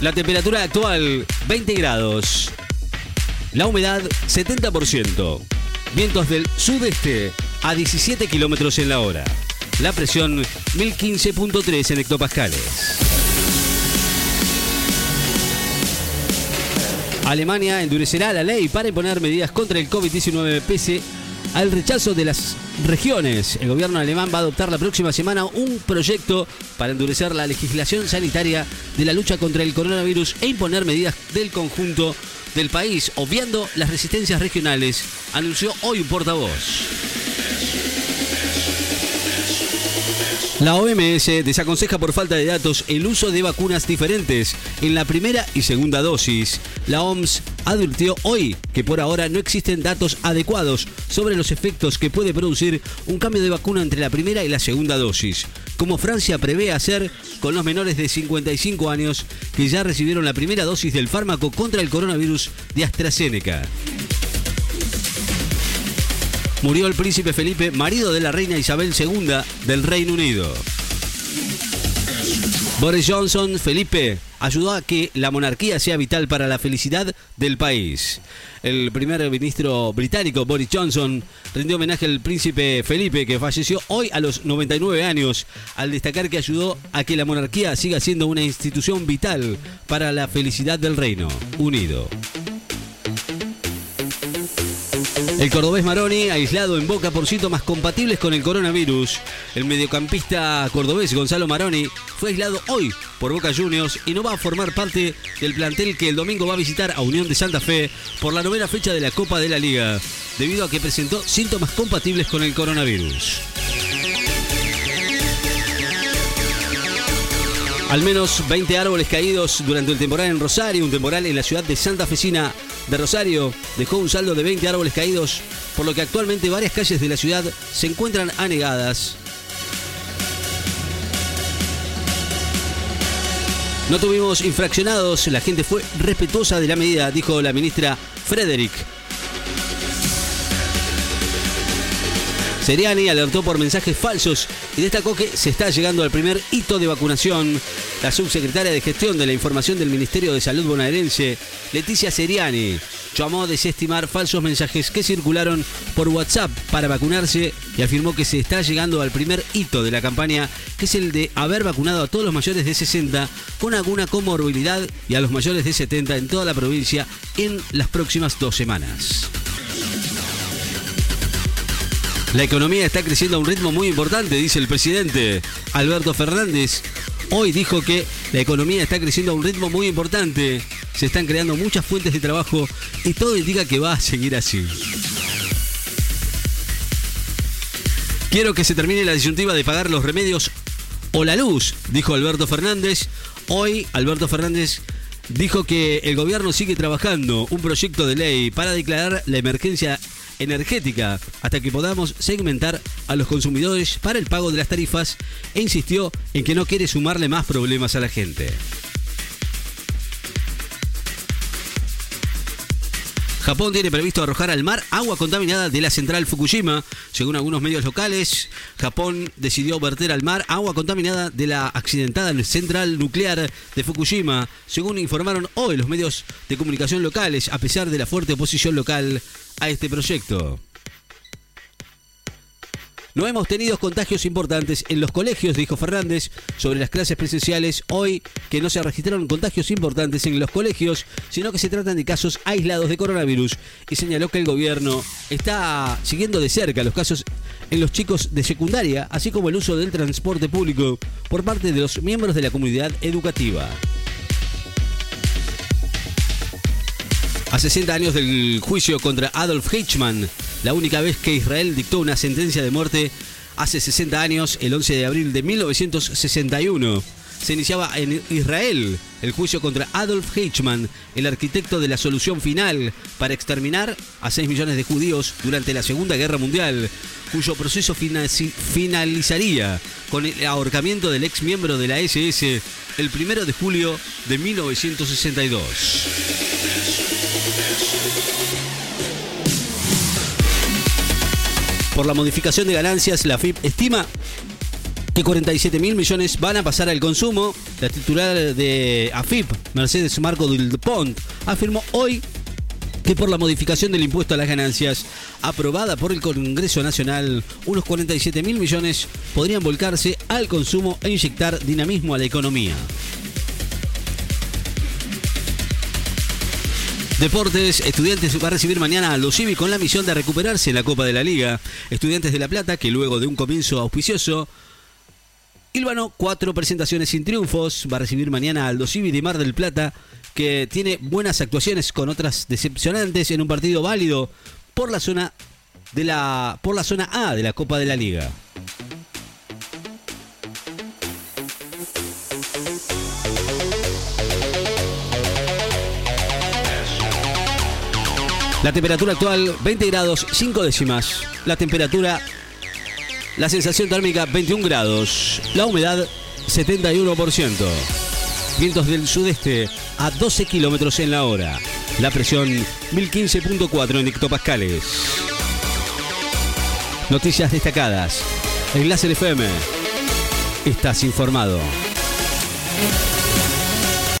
La temperatura actual 20 grados. La humedad 70%. Vientos del sudeste a 17 kilómetros en la hora. La presión 1015.3 en hectopascales. Alemania endurecerá la ley para imponer medidas contra el COVID-19 pese al rechazo de las regiones. El gobierno alemán va a adoptar la próxima semana un proyecto para endurecer la legislación sanitaria de la lucha contra el coronavirus e imponer medidas del conjunto del país, obviando las resistencias regionales, anunció hoy un portavoz. La OMS desaconseja por falta de datos el uso de vacunas diferentes en la primera y segunda dosis. La OMS advirtió hoy que por ahora no existen datos adecuados sobre los efectos que puede producir un cambio de vacuna entre la primera y la segunda dosis, como Francia prevé hacer con los menores de 55 años que ya recibieron la primera dosis del fármaco contra el coronavirus de AstraZeneca murió el príncipe Felipe, marido de la reina Isabel II del Reino Unido. Boris Johnson, Felipe, ayudó a que la monarquía sea vital para la felicidad del país. El primer ministro británico, Boris Johnson, rindió homenaje al príncipe Felipe, que falleció hoy a los 99 años, al destacar que ayudó a que la monarquía siga siendo una institución vital para la felicidad del Reino Unido. El cordobés Maroni, aislado en Boca por síntomas compatibles con el coronavirus. El mediocampista cordobés Gonzalo Maroni fue aislado hoy por Boca Juniors y no va a formar parte del plantel que el domingo va a visitar a Unión de Santa Fe por la novena fecha de la Copa de la Liga, debido a que presentó síntomas compatibles con el coronavirus. Al menos 20 árboles caídos durante el temporal en Rosario, un temporal en la ciudad de Santa Fecina de Rosario, dejó un saldo de 20 árboles caídos, por lo que actualmente varias calles de la ciudad se encuentran anegadas. No tuvimos infraccionados, la gente fue respetuosa de la medida, dijo la ministra Frederick. Seriani alertó por mensajes falsos y destacó que se está llegando al primer hito de vacunación. La subsecretaria de Gestión de la Información del Ministerio de Salud bonaerense, Leticia Seriani, llamó a desestimar falsos mensajes que circularon por WhatsApp para vacunarse y afirmó que se está llegando al primer hito de la campaña, que es el de haber vacunado a todos los mayores de 60 con alguna comorbilidad y a los mayores de 70 en toda la provincia en las próximas dos semanas. La economía está creciendo a un ritmo muy importante, dice el presidente Alberto Fernández. Hoy dijo que la economía está creciendo a un ritmo muy importante, se están creando muchas fuentes de trabajo y todo indica que va a seguir así. Quiero que se termine la disyuntiva de pagar los remedios o la luz, dijo Alberto Fernández. Hoy Alberto Fernández dijo que el gobierno sigue trabajando un proyecto de ley para declarar la emergencia energética hasta que podamos segmentar a los consumidores para el pago de las tarifas e insistió en que no quiere sumarle más problemas a la gente. Japón tiene previsto arrojar al mar agua contaminada de la central Fukushima. Según algunos medios locales, Japón decidió verter al mar agua contaminada de la accidentada central nuclear de Fukushima, según informaron hoy los medios de comunicación locales, a pesar de la fuerte oposición local a este proyecto. No hemos tenido contagios importantes en los colegios, dijo Fernández, sobre las clases presenciales hoy, que no se registraron contagios importantes en los colegios, sino que se tratan de casos aislados de coronavirus, y señaló que el gobierno está siguiendo de cerca los casos en los chicos de secundaria, así como el uso del transporte público por parte de los miembros de la comunidad educativa. A 60 años del juicio contra Adolf Eichmann, la única vez que Israel dictó una sentencia de muerte hace 60 años, el 11 de abril de 1961. Se iniciaba en Israel el juicio contra Adolf Eichmann, el arquitecto de la solución final para exterminar a 6 millones de judíos durante la Segunda Guerra Mundial, cuyo proceso finalizaría con el ahorcamiento del ex miembro de la SS el 1 de julio de 1962. Por la modificación de ganancias, la FIP estima que 47 mil millones van a pasar al consumo. La titular de AFIP, Mercedes Marco Pont, afirmó hoy que por la modificación del impuesto a las ganancias aprobada por el Congreso Nacional, unos 47 mil millones podrían volcarse al consumo e inyectar dinamismo a la economía. Deportes, Estudiantes va a recibir mañana a los Civi con la misión de recuperarse en la Copa de la Liga. Estudiantes de La Plata, que luego de un comienzo auspicioso, Ilvano, cuatro presentaciones sin triunfos, va a recibir mañana al Civi de Mar del Plata, que tiene buenas actuaciones con otras decepcionantes en un partido válido por la zona de la por la zona A de la Copa de la Liga. La temperatura actual 20 grados 5 décimas. La temperatura, la sensación térmica 21 grados. La humedad 71%. Vientos del sudeste a 12 kilómetros en la hora. La presión 1015.4 en hectopascales. Noticias destacadas. El Láser FM. Estás informado.